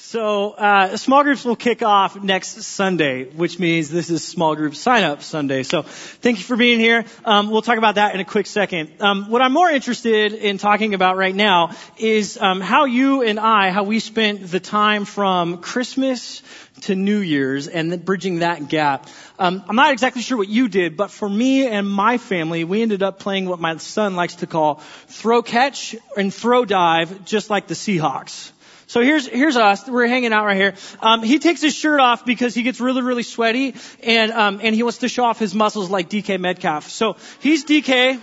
So uh, small groups will kick off next Sunday, which means this is small group sign up Sunday. So thank you for being here. Um, we'll talk about that in a quick second. Um, what I'm more interested in talking about right now is um, how you and I, how we spent the time from Christmas to New Year's and bridging that gap. Um, I'm not exactly sure what you did, but for me and my family, we ended up playing what my son likes to call throw catch and throw dive, just like the Seahawks. So here's here's us. We're hanging out right here. Um, he takes his shirt off because he gets really really sweaty, and um, and he wants to show off his muscles like DK Metcalf. So he's DK.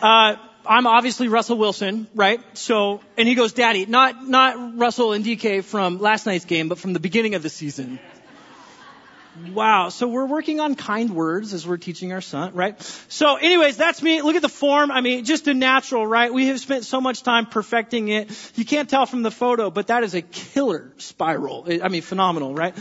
Uh, I'm obviously Russell Wilson, right? So and he goes, Daddy, not not Russell and DK from last night's game, but from the beginning of the season. Wow. So we're working on kind words as we're teaching our son, right? So anyways, that's me. Look at the form. I mean, just a natural, right? We have spent so much time perfecting it. You can't tell from the photo, but that is a killer spiral. I mean, phenomenal, right?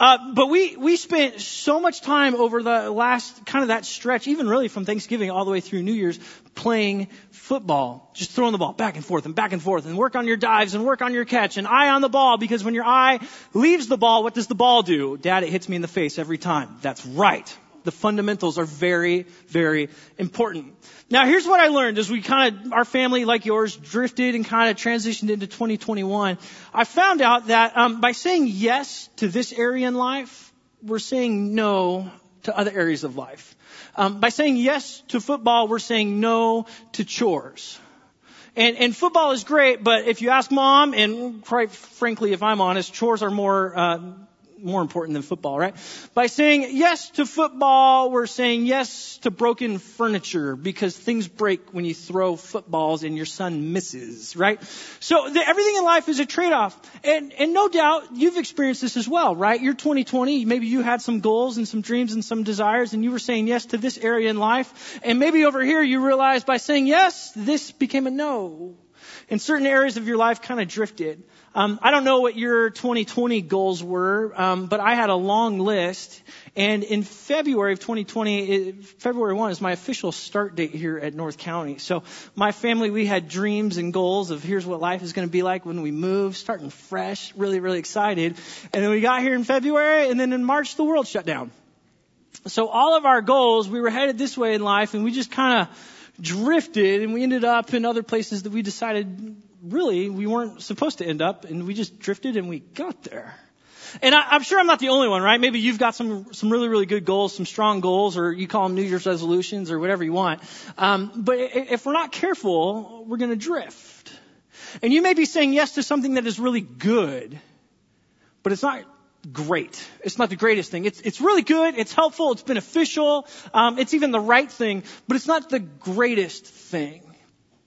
Uh, but we, we spent so much time over the last kind of that stretch, even really from Thanksgiving all the way through New Year's, playing football. Just throwing the ball back and forth and back and forth and work on your dives and work on your catch and eye on the ball because when your eye leaves the ball, what does the ball do? Dad, it hits me in the face every time. That's right. The fundamentals are very, very important. Now here's what I learned as we kind of, our family like yours drifted and kind of transitioned into 2021. I found out that um, by saying yes to this area in life, we're saying no to other areas of life. Um, by saying yes to football, we're saying no to chores. And, and football is great, but if you ask mom, and quite frankly, if I'm honest, chores are more uh, more important than football, right? By saying yes to football, we're saying yes to broken furniture because things break when you throw footballs and your son misses, right? So the, everything in life is a trade-off. And, and no doubt you've experienced this as well, right? You're 2020, maybe you had some goals and some dreams and some desires and you were saying yes to this area in life. And maybe over here you realized by saying yes, this became a no. And certain areas of your life kind of drifted. Um, I don't know what your 2020 goals were, um, but I had a long list. And in February of 2020, it, February 1 is my official start date here at North County. So my family, we had dreams and goals of here's what life is going to be like when we move, starting fresh, really, really excited. And then we got here in February, and then in March, the world shut down. So all of our goals, we were headed this way in life, and we just kind of drifted, and we ended up in other places that we decided really we weren't supposed to end up, and we just drifted and we got there. And I, I'm sure I'm not the only one, right? Maybe you've got some some really really good goals, some strong goals, or you call them New Year's resolutions or whatever you want. Um, but if we're not careful, we're going to drift. And you may be saying yes to something that is really good, but it's not great. It's not the greatest thing. It's it's really good. It's helpful. It's beneficial. Um, it's even the right thing, but it's not the greatest thing.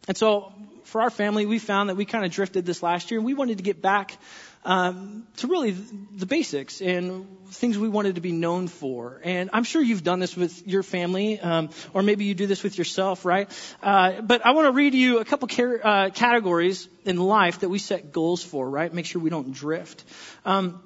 And so for our family, we found that we kind of drifted this last year, and we wanted to get back um, to really the basics and things we wanted to be known for. And I'm sure you've done this with your family, um, or maybe you do this with yourself, right? Uh, but I want to read you a couple uh, categories in life that we set goals for, right? Make sure we don't drift. Um,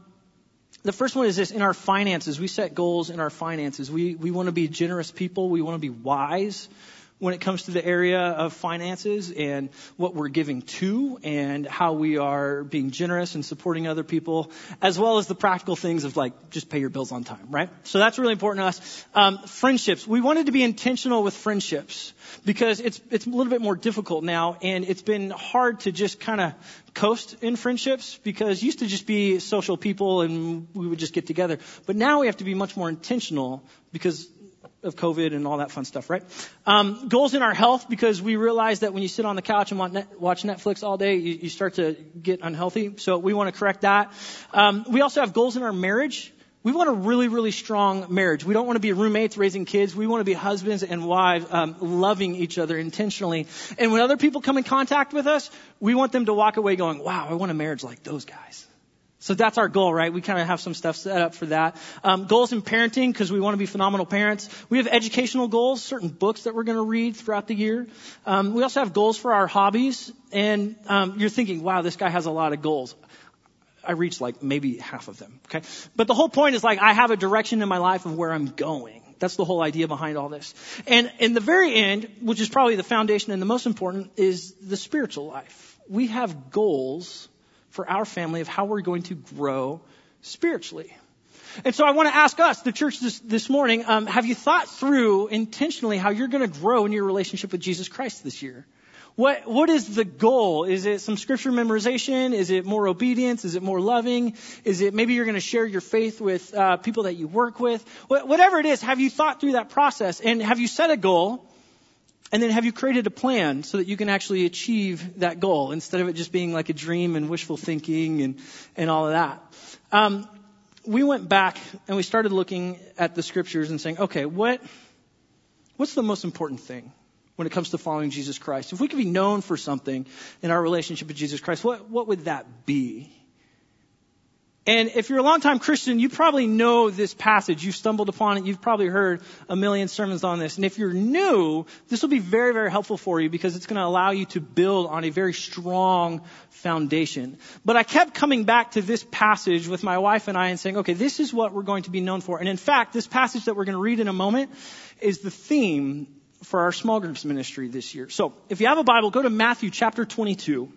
the first one is this in our finances. We set goals in our finances. We, we want to be generous people. We want to be wise when it comes to the area of finances and what we're giving to and how we are being generous and supporting other people, as well as the practical things of like just pay your bills on time, right? So that's really important to us. Um, friendships. We wanted to be intentional with friendships because it's it's a little bit more difficult now, and it's been hard to just kind of coast in friendships because used to just be social people and we would just get together, but now we have to be much more intentional because of COVID and all that fun stuff, right? Um, goals in our health because we realize that when you sit on the couch and watch Netflix all day, you, you start to get unhealthy. So we want to correct that. Um, we also have goals in our marriage. We want a really, really strong marriage. We don't want to be roommates raising kids. We want to be husbands and wives, um, loving each other intentionally. And when other people come in contact with us, we want them to walk away going, "Wow, I want a marriage like those guys." So that's our goal, right? We kind of have some stuff set up for that. Um, goals in parenting because we want to be phenomenal parents. We have educational goals, certain books that we're going to read throughout the year. Um, we also have goals for our hobbies. And um, you're thinking, wow, this guy has a lot of goals. I reached like maybe half of them. Okay, but the whole point is like I have a direction in my life of where I'm going. That's the whole idea behind all this. And in the very end, which is probably the foundation and the most important, is the spiritual life. We have goals for our family of how we're going to grow spiritually. And so I want to ask us, the church this, this morning, um, have you thought through intentionally how you're going to grow in your relationship with Jesus Christ this year? What, what is the goal? Is it some scripture memorization? Is it more obedience? Is it more loving? Is it maybe you're going to share your faith with uh, people that you work with? whatever it is, have you thought through that process? And have you set a goal? And then have you created a plan so that you can actually achieve that goal instead of it just being like a dream and wishful thinking and, and all of that? Um, we went back and we started looking at the scriptures and saying, okay, what, what's the most important thing? when it comes to following Jesus Christ. If we could be known for something in our relationship with Jesus Christ, what, what would that be? And if you're a longtime Christian, you probably know this passage. You've stumbled upon it. You've probably heard a million sermons on this. And if you're new, this will be very, very helpful for you because it's going to allow you to build on a very strong foundation. But I kept coming back to this passage with my wife and I and saying, okay, this is what we're going to be known for. And in fact, this passage that we're going to read in a moment is the theme for our small groups ministry this year. So if you have a Bible, go to Matthew chapter 22.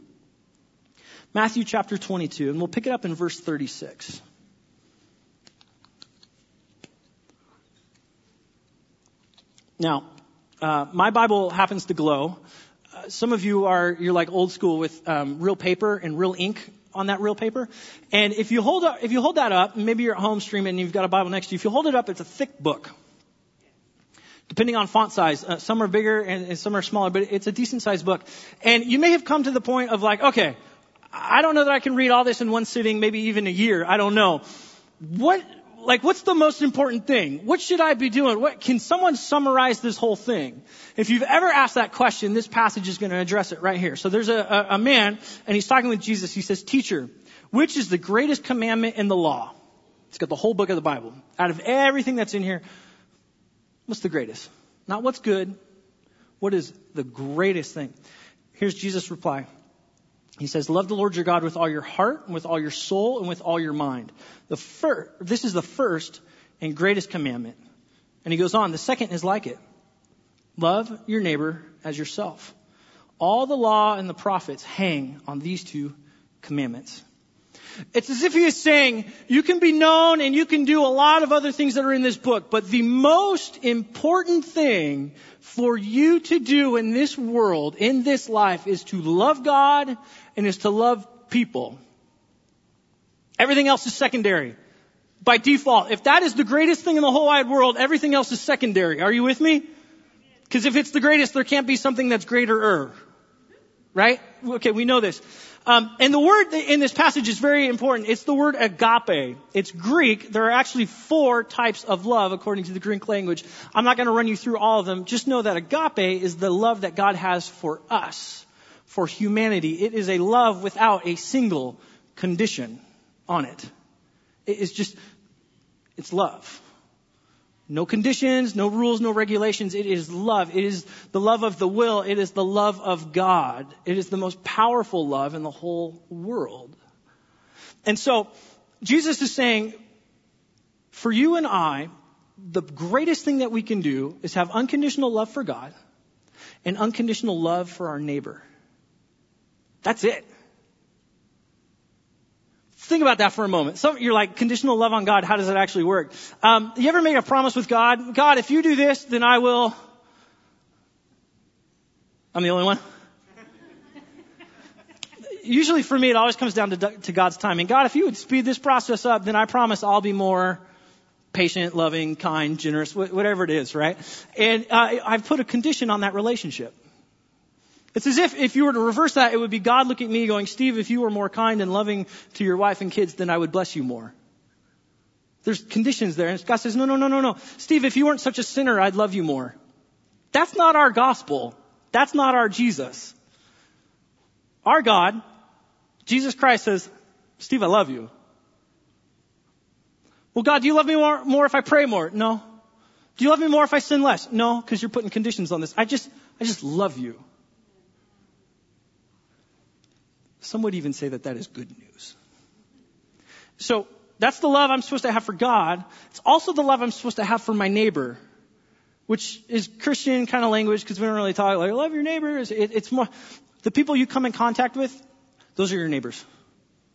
Matthew chapter 22, and we'll pick it up in verse 36. Now, uh, my Bible happens to glow. Uh, some of you are you're like old school with um, real paper and real ink on that real paper. And if you hold up, if you hold that up, maybe you're at home streaming and you've got a Bible next to you. If you hold it up, it's a thick book depending on font size. Uh, some are bigger and, and some are smaller, but it's a decent sized book. And you may have come to the point of like, okay, I don't know that I can read all this in one sitting, maybe even a year. I don't know. What, like, what's the most important thing? What should I be doing? What, can someone summarize this whole thing? If you've ever asked that question, this passage is going to address it right here. So there's a, a, a man, and he's talking with Jesus. He says, Teacher, which is the greatest commandment in the law? It's got the whole book of the Bible. Out of everything that's in here, What's the greatest? Not what's good. What is the greatest thing? Here's Jesus' reply. He says, Love the Lord your God with all your heart, and with all your soul, and with all your mind. The first, this is the first and greatest commandment. And he goes on, the second is like it. Love your neighbor as yourself. All the law and the prophets hang on these two commandments. It's as if he is saying, you can be known and you can do a lot of other things that are in this book, but the most important thing for you to do in this world, in this life, is to love God and is to love people. Everything else is secondary. By default, if that is the greatest thing in the whole wide world, everything else is secondary. Are you with me? Because if it's the greatest, there can't be something that's greater. Right? Okay, we know this. Um, and the word in this passage is very important. It's the word agape. It's Greek. There are actually four types of love according to the Greek language. I'm not going to run you through all of them. Just know that agape is the love that God has for us, for humanity. It is a love without a single condition on it. It is just, it's love. No conditions, no rules, no regulations. It is love. It is the love of the will. It is the love of God. It is the most powerful love in the whole world. And so, Jesus is saying, for you and I, the greatest thing that we can do is have unconditional love for God and unconditional love for our neighbor. That's it. Think about that for a moment. So you're like, conditional love on God, how does that actually work? Um, you ever made a promise with God? God, if you do this, then I will. I'm the only one. Usually for me, it always comes down to, to God's timing. God, if you would speed this process up, then I promise I'll be more patient, loving, kind, generous, whatever it is, right? And uh, I've put a condition on that relationship. It's as if, if you were to reverse that, it would be God looking at me going, Steve, if you were more kind and loving to your wife and kids, then I would bless you more. There's conditions there. And God says, no, no, no, no, no. Steve, if you weren't such a sinner, I'd love you more. That's not our gospel. That's not our Jesus. Our God, Jesus Christ says, Steve, I love you. Well, God, do you love me more, more if I pray more? No. Do you love me more if I sin less? No, because you're putting conditions on this. I just, I just love you. Some would even say that that is good news. So that's the love I'm supposed to have for God. It's also the love I'm supposed to have for my neighbor, which is Christian kind of language because we don't really talk like love your neighbors. It, it's more the people you come in contact with. Those are your neighbors.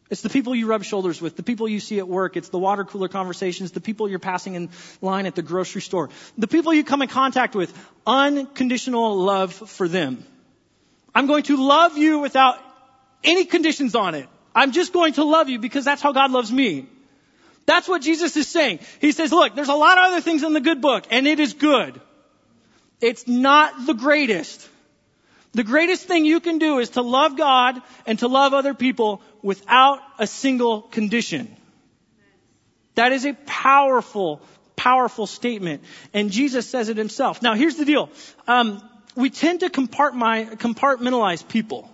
It's the people you rub shoulders with, the people you see at work, it's the water cooler conversations, the people you're passing in line at the grocery store, the people you come in contact with. Unconditional love for them. I'm going to love you without any conditions on it. I'm just going to love you because that's how God loves me. That's what Jesus is saying. He says, look, there's a lot of other things in the good book, and it is good. It's not the greatest. The greatest thing you can do is to love God and to love other people without a single condition. That is a powerful, powerful statement. And Jesus says it himself. Now here's the deal. Um, we tend to compartmentalize people.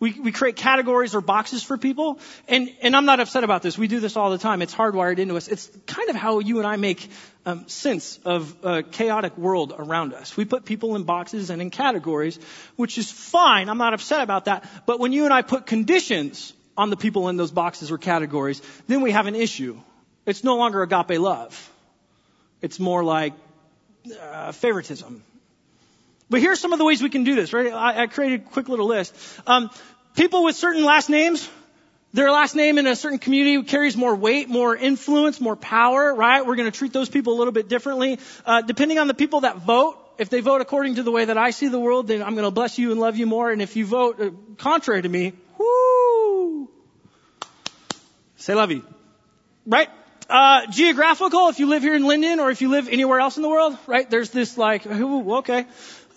We, we create categories or boxes for people. And, and I'm not upset about this. We do this all the time. It's hardwired into us. It's kind of how you and I make um, sense of a chaotic world around us. We put people in boxes and in categories, which is fine. I'm not upset about that. But when you and I put conditions on the people in those boxes or categories, then we have an issue. It's no longer agape love. It's more like uh, favoritism. But here's some of the ways we can do this, right? I, I created a quick little list. Um, people with certain last names, their last name in a certain community carries more weight, more influence, more power, right? We're going to treat those people a little bit differently. Uh, depending on the people that vote, if they vote according to the way that I see the world, then I'm going to bless you and love you more. And if you vote uh, contrary to me, whoo, say love you, right? Uh, geographical, if you live here in Linden or if you live anywhere else in the world, right? There's this like, okay.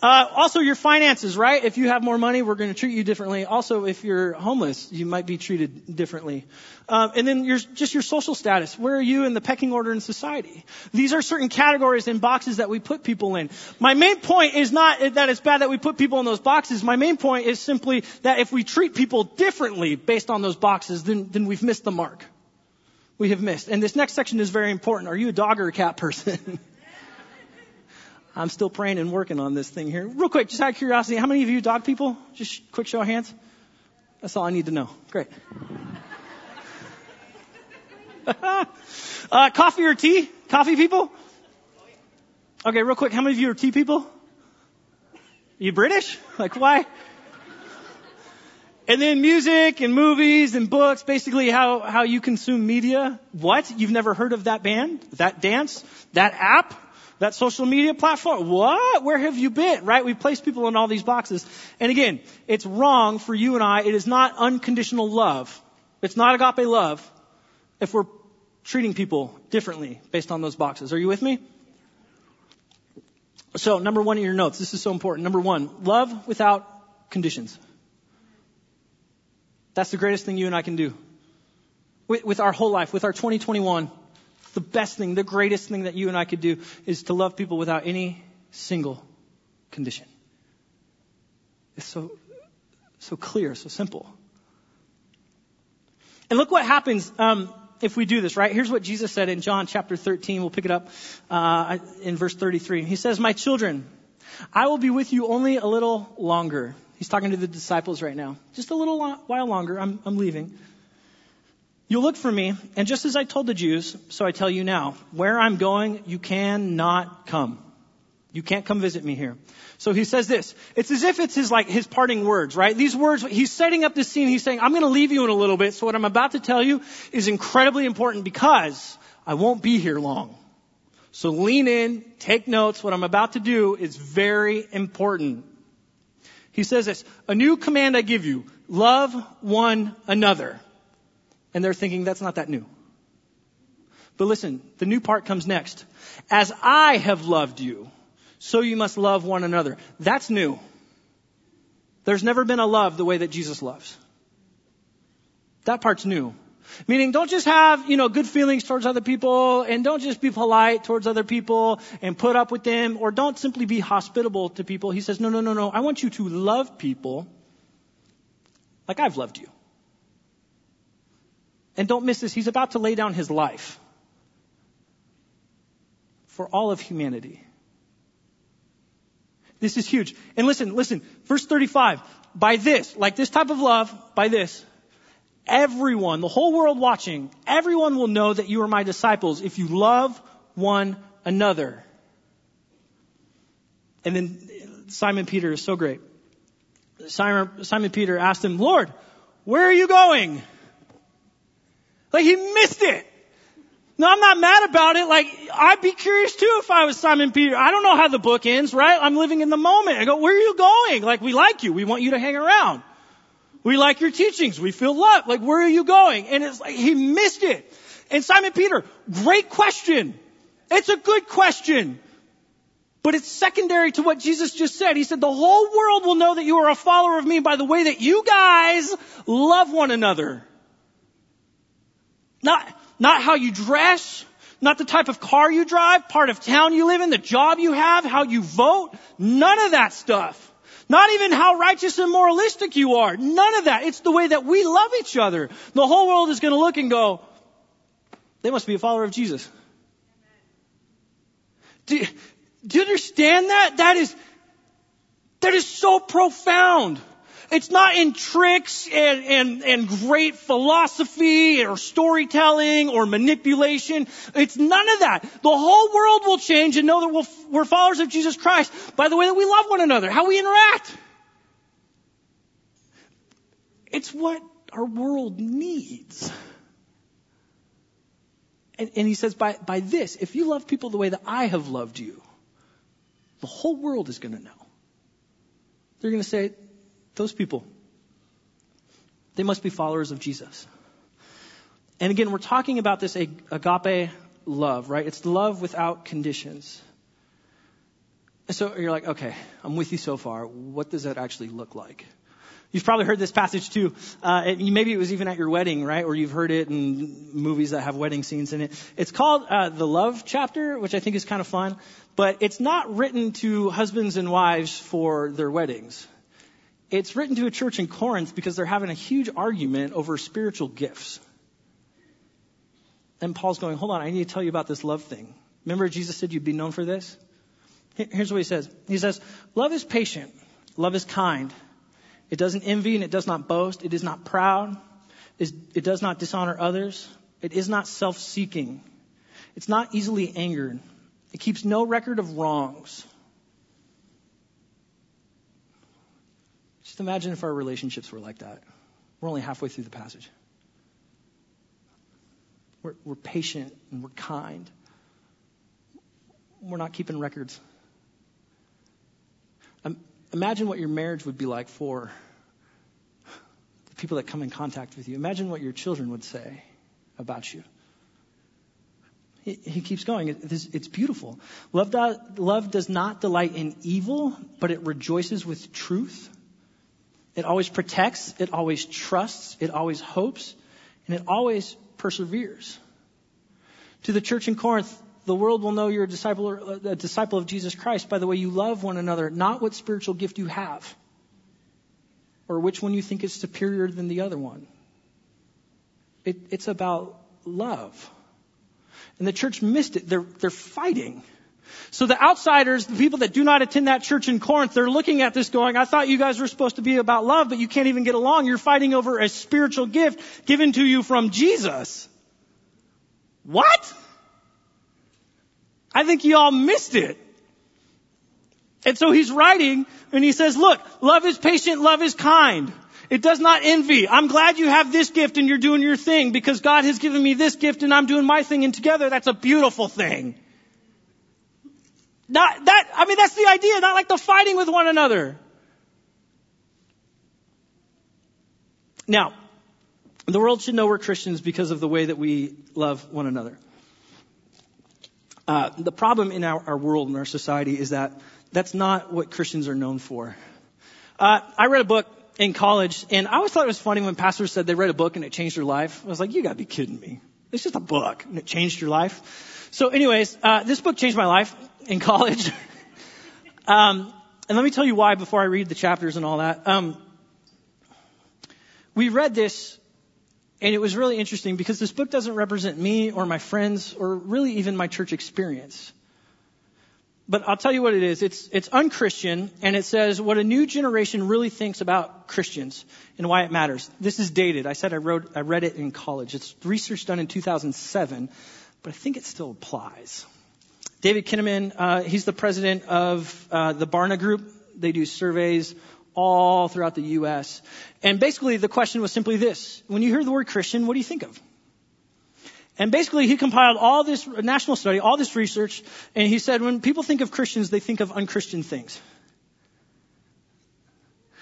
Uh, also, your finances, right? If you have more money, we're going to treat you differently. Also, if you're homeless, you might be treated differently. Um, and then your, just your social status. Where are you in the pecking order in society? These are certain categories and boxes that we put people in. My main point is not that it's bad that we put people in those boxes. My main point is simply that if we treat people differently based on those boxes, then, then we've missed the mark. We have missed. And this next section is very important. Are you a dog or a cat person? I'm still praying and working on this thing here. Real quick, just out of curiosity, how many of you dog people? Just quick show of hands. That's all I need to know. Great. uh, coffee or tea? Coffee people? Okay, real quick, how many of you are tea people? You British? Like why? And then music and movies and books, basically how, how you consume media. What? You've never heard of that band? That dance? That app? That social media platform? What? Where have you been? Right? We place people in all these boxes. And again, it's wrong for you and I. It is not unconditional love. It's not agape love if we're treating people differently based on those boxes. Are you with me? So, number one in your notes, this is so important. Number one, love without conditions. That's the greatest thing you and I can do. With, with our whole life, with our 2021 the best thing, the greatest thing that you and I could do is to love people without any single condition. It's so, so clear, so simple. And look what happens um, if we do this, right? Here's what Jesus said in John chapter 13. We'll pick it up uh, in verse 33. He says, My children, I will be with you only a little longer. He's talking to the disciples right now. Just a little while longer. I'm, I'm leaving. You'll look for me, and just as I told the Jews, so I tell you now, where I'm going, you cannot come. You can't come visit me here. So he says this. It's as if it's his like his parting words, right? These words, he's setting up this scene. He's saying, I'm going to leave you in a little bit. So what I'm about to tell you is incredibly important because I won't be here long. So lean in, take notes. What I'm about to do is very important. He says this, a new command I give you, love one another. And they're thinking that's not that new. But listen, the new part comes next. As I have loved you, so you must love one another. That's new. There's never been a love the way that Jesus loves. That part's new. Meaning don't just have, you know, good feelings towards other people and don't just be polite towards other people and put up with them or don't simply be hospitable to people. He says, no, no, no, no. I want you to love people like I've loved you. And don't miss this, he's about to lay down his life for all of humanity. This is huge. And listen, listen, verse 35. By this, like this type of love, by this, everyone, the whole world watching, everyone will know that you are my disciples if you love one another. And then Simon Peter is so great. Simon, Simon Peter asked him, Lord, where are you going? Like he missed it. No, I'm not mad about it. Like, I'd be curious too if I was Simon Peter. I don't know how the book ends, right? I'm living in the moment. I go, where are you going? Like, we like you. We want you to hang around. We like your teachings. We feel love. Like, where are you going? And it's like, he missed it. And Simon Peter, great question. It's a good question. But it's secondary to what Jesus just said. He said, the whole world will know that you are a follower of me by the way that you guys love one another. Not, not how you dress, not the type of car you drive, part of town you live in, the job you have, how you vote, none of that stuff. Not even how righteous and moralistic you are. None of that. It's the way that we love each other. The whole world is going to look and go, they must be a follower of Jesus. Do, do you understand that? That is, that is so profound. It's not in tricks and, and, and great philosophy or storytelling or manipulation. It's none of that. The whole world will change and know that we'll, we're followers of Jesus Christ by the way that we love one another, how we interact. It's what our world needs. And, and he says, by, by this, if you love people the way that I have loved you, the whole world is going to know. They're going to say, those people, they must be followers of Jesus. And again, we're talking about this agape love, right? It's love without conditions. And so you're like, okay, I'm with you so far. What does that actually look like? You've probably heard this passage too. Uh, maybe it was even at your wedding, right? Or you've heard it in movies that have wedding scenes in it. It's called uh, the Love Chapter, which I think is kind of fun. But it's not written to husbands and wives for their weddings. It's written to a church in Corinth because they're having a huge argument over spiritual gifts. And Paul's going, hold on, I need to tell you about this love thing. Remember Jesus said you'd be known for this? Here's what he says. He says, love is patient. Love is kind. It doesn't envy and it does not boast. It is not proud. It does not dishonor others. It is not self-seeking. It's not easily angered. It keeps no record of wrongs. Just imagine if our relationships were like that. We're only halfway through the passage. We're, we're patient and we're kind. We're not keeping records. Um, imagine what your marriage would be like for the people that come in contact with you. Imagine what your children would say about you. He, he keeps going. It's, it's beautiful. Love, do, love does not delight in evil, but it rejoices with truth. It always protects, it always trusts, it always hopes, and it always perseveres. To the church in Corinth, the world will know you're a disciple, a disciple of Jesus Christ by the way you love one another, not what spiritual gift you have, or which one you think is superior than the other one. It, it's about love. And the church missed it. They're, they're fighting. So the outsiders, the people that do not attend that church in Corinth, they're looking at this going, I thought you guys were supposed to be about love, but you can't even get along. You're fighting over a spiritual gift given to you from Jesus. What? I think you all missed it. And so he's writing and he says, look, love is patient, love is kind. It does not envy. I'm glad you have this gift and you're doing your thing because God has given me this gift and I'm doing my thing and together that's a beautiful thing. Not that, I mean, that's the idea, not like the fighting with one another. Now, the world should know we're Christians because of the way that we love one another. Uh, the problem in our, our, world and our society is that that's not what Christians are known for. Uh, I read a book in college, and I always thought it was funny when pastors said they read a book and it changed their life. I was like, you gotta be kidding me. It's just a book and it changed your life. So anyways, uh, this book changed my life in college. um, and let me tell you why before I read the chapters and all that. Um, we read this, and it was really interesting because this book doesn't represent me or my friends or really even my church experience. But I'll tell you what it is. It's, it's unchristian, and it says what a new generation really thinks about Christians and why it matters. This is dated. I said I wrote, I read it in college. It's research done in 2007, but I think it still applies. David Kinnaman, uh, he's the president of uh, the Barna Group. They do surveys all throughout the U.S. And basically, the question was simply this: When you hear the word Christian, what do you think of? And basically, he compiled all this national study, all this research, and he said when people think of Christians, they think of unchristian things.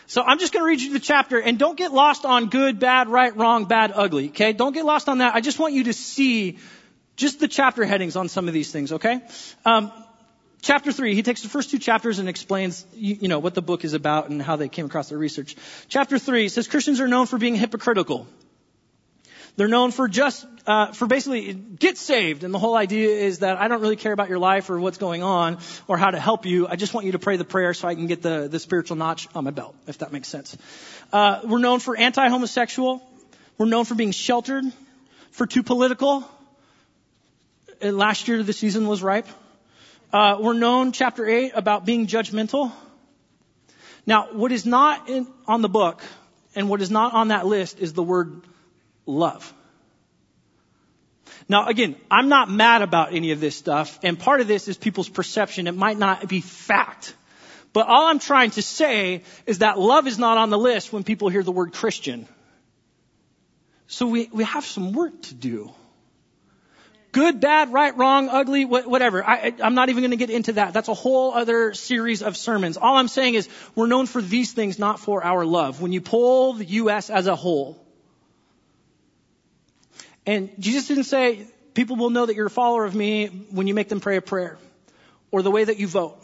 So I'm just going to read you the chapter, and don't get lost on good, bad, right, wrong, bad, ugly. Okay? Don't get lost on that. I just want you to see just the chapter headings on some of these things. Okay? Um, chapter three, he takes the first two chapters and explains, you, you know, what the book is about and how they came across their research. Chapter three says Christians are known for being hypocritical. They're known for just, uh, for basically get saved. And the whole idea is that I don't really care about your life or what's going on or how to help you. I just want you to pray the prayer so I can get the, the spiritual notch on my belt, if that makes sense. Uh, we're known for anti-homosexual. We're known for being sheltered, for too political. And last year the season was ripe. Uh, we're known, chapter 8, about being judgmental. Now, what is not in, on the book and what is not on that list is the word love. Now, again, I'm not mad about any of this stuff, and part of this is people's perception. It might not be fact. But all I'm trying to say is that love is not on the list when people hear the word Christian. So we, we have some work to do. Good, bad, right, wrong, ugly, whatever. I, I'm not even going to get into that. That's a whole other series of sermons. All I'm saying is we're known for these things, not for our love. When you pull the U.S. as a whole, and Jesus didn't say, people will know that you're a follower of me when you make them pray a prayer, or the way that you vote,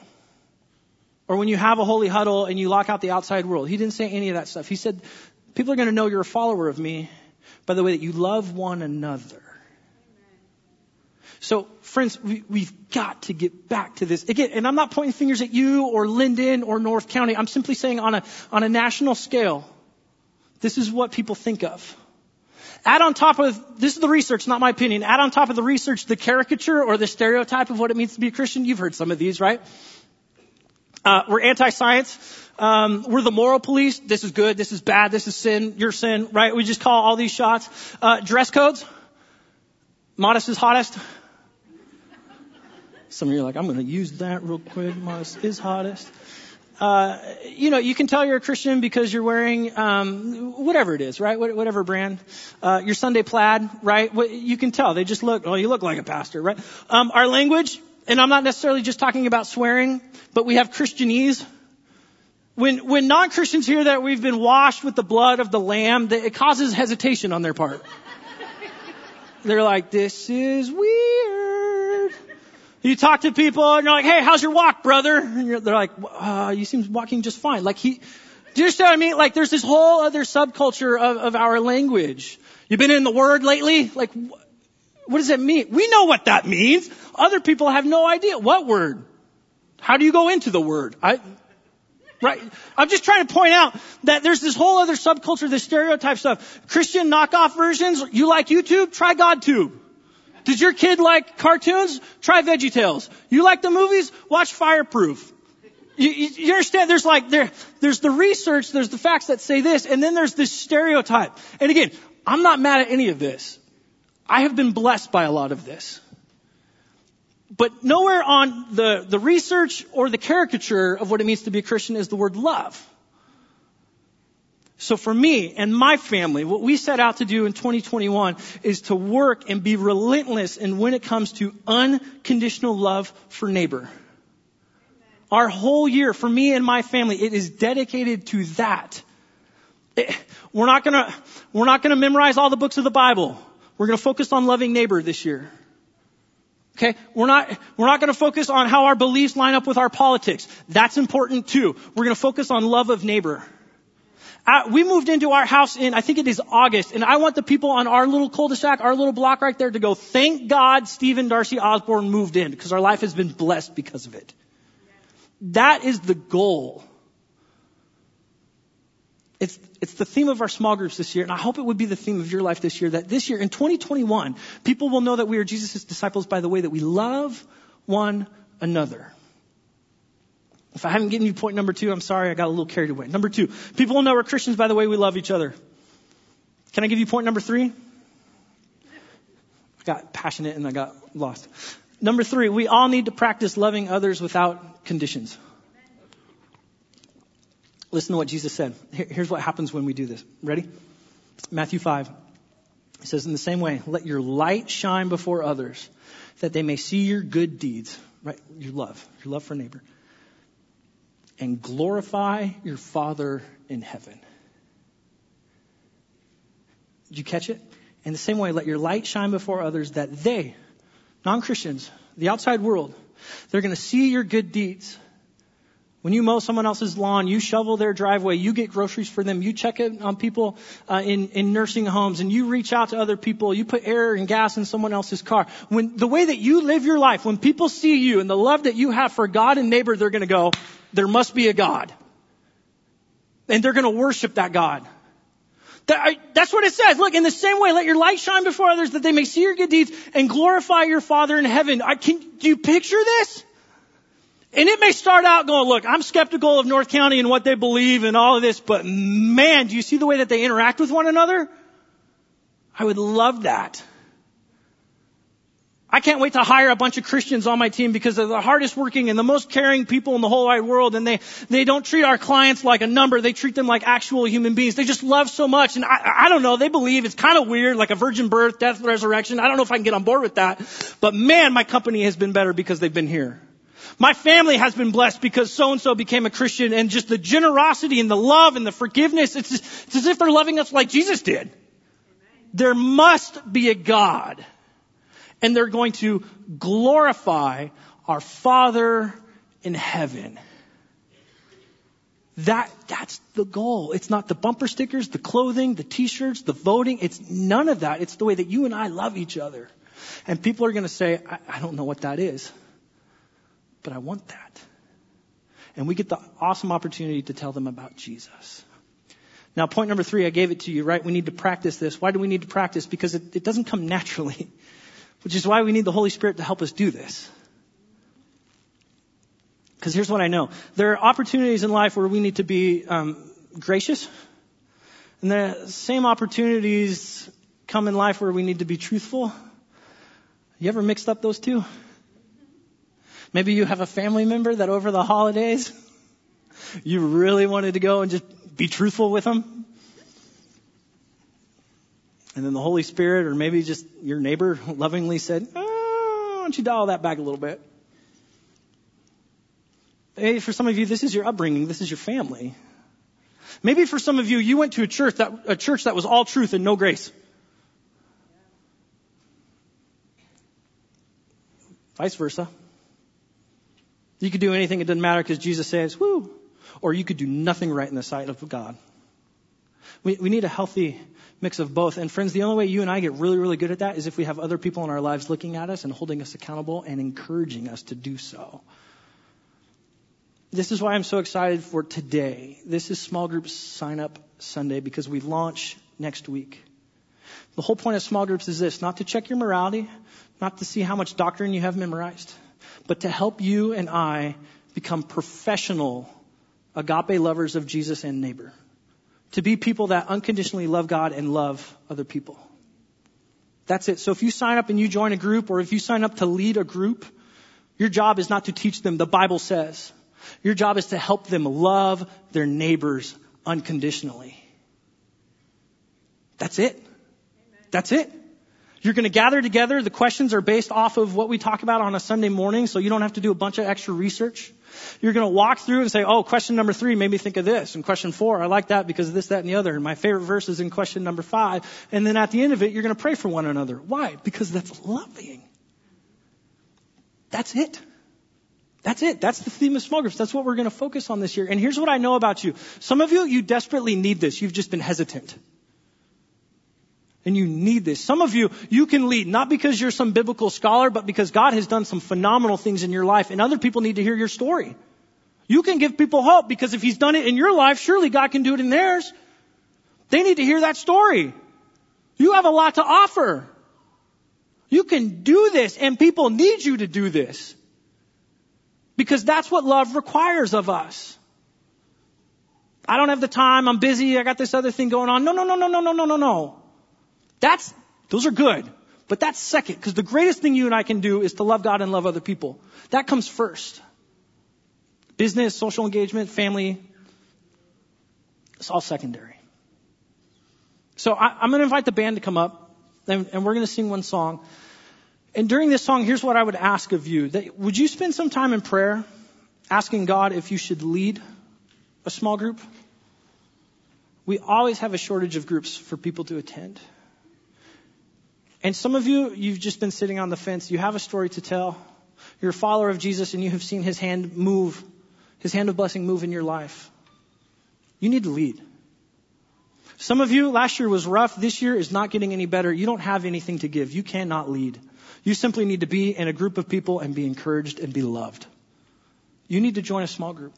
or when you have a holy huddle and you lock out the outside world. He didn't say any of that stuff. He said, people are going to know you're a follower of me by the way that you love one another. So, friends, we, we've got to get back to this. Again, and I'm not pointing fingers at you or Linden or North County. I'm simply saying on a, on a national scale, this is what people think of. Add on top of, this is the research, not my opinion, add on top of the research the caricature or the stereotype of what it means to be a Christian. You've heard some of these, right? Uh, we're anti-science. Um, we're the moral police. This is good. This is bad. This is sin. Your sin, right? We just call all these shots. Uh, dress codes. Modest is hottest. Some of you are like, I'm going to use that real quick. Modest is hottest. Uh, you know, you can tell you're a Christian because you're wearing um, whatever it is, right? Whatever brand. Uh, your Sunday plaid, right? You can tell. They just look. Oh, you look like a pastor, right? Um, our language, and I'm not necessarily just talking about swearing, but we have Christianese. When when non-Christians hear that we've been washed with the blood of the Lamb, it causes hesitation on their part. They're like, "This is weird." You talk to people and you're like, hey, how's your walk, brother? And they're like, uh, you seem walking just fine. Like he, do you understand what I mean? Like there's this whole other subculture of, of our language. You've been in the Word lately? Like, what does that mean? We know what that means. Other people have no idea. What word? How do you go into the Word? I, right? I'm just trying to point out that there's this whole other subculture, this stereotype stuff. Christian knockoff versions. You like YouTube? Try GodTube. Did your kid like cartoons? Try VeggieTales. You like the movies? Watch Fireproof. You, you, you, understand? There's like there, there's the research, there's the facts that say this, and then there's this stereotype. And again, I'm not mad at any of this. I have been blessed by a lot of this. But nowhere on the, the research or the caricature of what it means to be a Christian is the word love. So for me and my family, what we set out to do in 2021 is to work and be relentless in when it comes to unconditional love for neighbor. Our whole year, for me and my family, it is dedicated to that. It, we're not gonna, we're not gonna memorize all the books of the Bible. We're gonna focus on loving neighbor this year. Okay? We're not, we're not gonna focus on how our beliefs line up with our politics. That's important too. We're gonna focus on love of neighbor. I, we moved into our house in, I think it is August, and I want the people on our little cul-de-sac, our little block right there to go, thank God Stephen Darcy Osborne moved in, because our life has been blessed because of it. That is the goal. It's, it's the theme of our small groups this year, and I hope it would be the theme of your life this year, that this year, in 2021, people will know that we are Jesus' disciples by the way that we love one another. If I haven't given you point number two, I'm sorry, I got a little carried away. Number two, people will know we're Christians by the way we love each other. Can I give you point number three? I got passionate and I got lost. Number three, we all need to practice loving others without conditions. Listen to what Jesus said. Here's what happens when we do this. Ready? Matthew 5. It says, in the same way, let your light shine before others, that they may see your good deeds, right? Your love, your love for a neighbor, and glorify your Father in heaven. Did you catch it? In the same way, let your light shine before others that they, non Christians, the outside world, they're going to see your good deeds when you mow someone else's lawn, you shovel their driveway, you get groceries for them, you check it on people uh, in, in nursing homes, and you reach out to other people, you put air and gas in someone else's car. When the way that you live your life, when people see you and the love that you have for God and neighbor, they're going to go, there must be a God. And they're to worship that God. That, that's what it says. Look, in the same way, let your light shine before others that they may see your good deeds and glorify your Father in heaven. I, can, do you picture this? And it may start out going, look, I'm skeptical of North County and what they believe and all of this, but man, do you see the way that they interact with one another? I would love that. I can't wait to hire a bunch of Christians on my team because they're the hardest working and the most caring people in the whole wide world and they, they don't treat our clients like a number. They treat them like actual human beings. They just love so much and I, I don't know, they believe it's kind of weird, like a virgin birth, death, resurrection. I don't know if I can get on board with that. But man, my company has been better because they've been here. My family has been blessed because so and so became a Christian and just the generosity and the love and the forgiveness. It's, just, it's as if they're loving us like Jesus did. There must be a God and they're going to glorify our Father in heaven. That, that's the goal. It's not the bumper stickers, the clothing, the t-shirts, the voting. It's none of that. It's the way that you and I love each other. And people are going to say, I, I don't know what that is but I want that. And we get the awesome opportunity to tell them about Jesus. Now, point number three, I gave it to you, right? We need to practice this. Why do we need to practice? Because it, it doesn't come naturally, which is why we need the Holy Spirit to help us do this. Because here's what I know. There are opportunities in life where we need to be um, gracious. And the same opportunities come in life where we need to be truthful. You ever mixed up those two? Maybe you have a family member that over the holidays, you really wanted to go and just be truthful with them. And then the Holy Spirit, or maybe just your neighbor lovingly said, oh, why don't you dial that back a little bit? Hey, for some of you, this is your upbringing. This is your family. Maybe for some of you, you went to a church that, a church that was all truth and no grace. Vice versa. You could do anything, it doesn't matter because Jesus says, woo. Or you could do nothing right in the sight of God. We, we need a healthy mix of both. And friends, the only way you and I get really, really good at that is if we have other people in our lives looking at us and holding us accountable and encouraging us to do so. This is why I'm so excited for today. This is small group sign up Sunday because we launch next week. The whole point of small groups is this, not to check your morality, not to see how much doctrine you have memorized, but to help you and I become professional agape lovers of Jesus and neighbor. To be people that unconditionally love God and love other people. That's it. So if you sign up and you join a group or if you sign up to lead a group, your job is not to teach them, the Bible says. Your job is to help them love their neighbors unconditionally. That's it. That's it. You're going to gather together. The questions are based off of what we talk about on a Sunday morning, so you don't have to do a bunch of extra research. You're going to walk through and say, oh, question number three made me think of this. And question four, I like that because of this, that, and the other. And my favorite verse is in question number five. And then at the end of it, you're going to pray for one another. Why? Because that's loving. That's it. That's it. That's the theme of small groups. That's what we're going to focus on this year. And here's what I know about you. Some of you, you desperately need this. You've just been hesitant. And you need this. Some of you, you can lead, not because you're some biblical scholar, but because God has done some phenomenal things in your life, and other people need to hear your story. You can give people hope because if He's done it in your life, surely God can do it in theirs. They need to hear that story. You have a lot to offer. You can do this, and people need you to do this. Because that's what love requires of us. I don't have the time, I'm busy, I got this other thing going on. No, no, no, no, no, no, no, no, no. That's, those are good. But that's second, because the greatest thing you and I can do is to love God and love other people. That comes first. Business, social engagement, family, it's all secondary. So I, am going to invite the band to come up. And, and we're going to sing one song. And during this song, here's what I would ask of you. That, would you spend some time in prayer asking God if you should lead a small group? We always have a shortage of groups for people to attend. And some of you, you've just been sitting on the fence. You have a story to tell. You're a follower of Jesus and you have seen his hand move, his hand of blessing move in your life. You need to lead. Some of you, last year was rough. This year is not getting any better. You don't have anything to give. You cannot lead. You simply need to be in a group of people and be encouraged and be loved. You need to join a small group.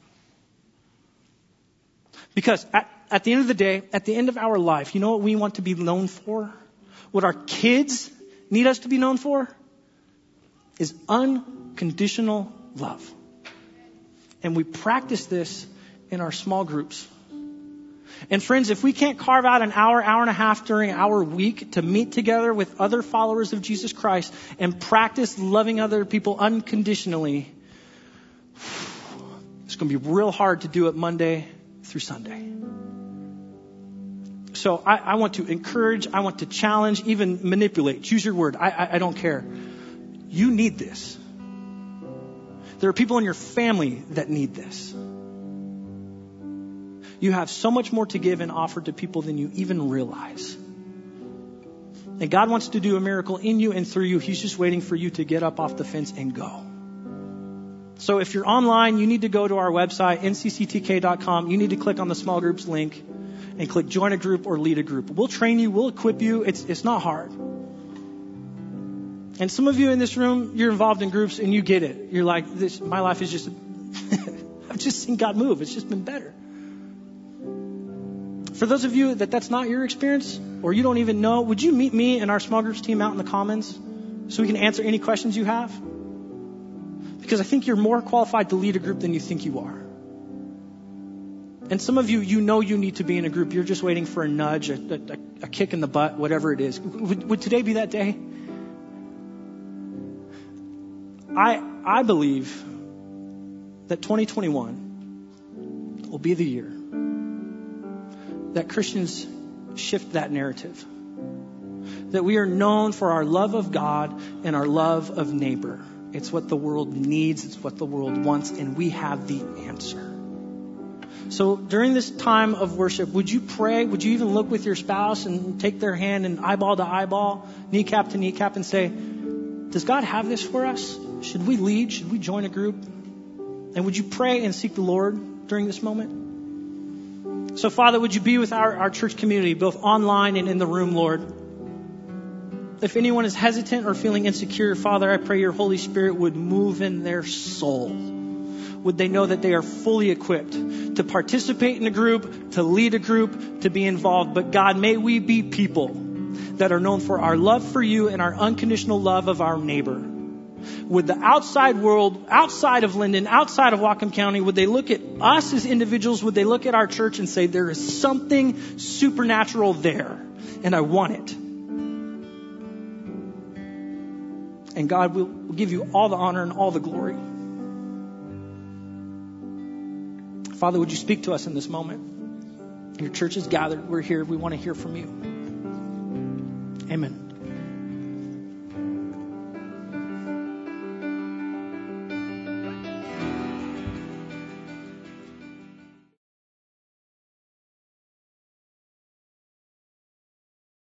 Because at, at the end of the day, at the end of our life, you know what we want to be known for? What our kids need us to be known for? Is unconditional love. And we practice this in our small groups. And friends, if we can't carve out an hour, hour and a half during our week to meet together with other followers of Jesus Christ and practice loving other people unconditionally, it's going to be real hard to do it Monday through Sunday. So I, I want to encourage, I want to challenge, even manipulate. Choose your word. I, I, I don't care. You need this. There are people in your family that need this. You have so much more to give and offer to people than you even realize. And God wants to do a miracle in you and through you. He's just waiting for you to get up off the fence and go. So if you're online, you need to go to our website, ncctk.com. You need to click on the small groups link and click join a group or lead a group. We'll train you. We'll equip you. It's, it's not hard. And some of you in this room, you're involved in groups and you get it. You're like, this, my life is just, I've just seen God move. It's just been better. For those of you that that's not your experience, or you don't even know, would you meet me and our small groups team out in the commons so we can answer any questions you have? Because I think you're more qualified to lead a group than you think you are. And some of you, you know you need to be in a group. You're just waiting for a nudge, a, a, a kick in the butt, whatever it is. Would, would today be that day? I, I believe that 2021 will be the year that Christians shift that narrative. That we are known for our love of God and our love of neighbor. It's what the world needs, it's what the world wants, and we have the answer. So during this time of worship, would you pray? Would you even look with your spouse and take their hand and eyeball to eyeball, kneecap to kneecap, and say, Does God have this for us? Should we lead? Should we join a group? And would you pray and seek the Lord during this moment? So, Father, would you be with our, our church community, both online and in the room, Lord? If anyone is hesitant or feeling insecure, Father, I pray your Holy Spirit would move in their soul. Would they know that they are fully equipped to participate in a group, to lead a group, to be involved? But God, may we be people that are known for our love for you and our unconditional love of our neighbor would the outside world, outside of Lynden, outside of Whatcom County, would they look at us as individuals? Would they look at our church and say, there is something supernatural there, and I want it? And God will will give you all the honor and all the glory. Father, would you speak to us in this moment? Your church is gathered. We're here. We want to hear from you. Amen.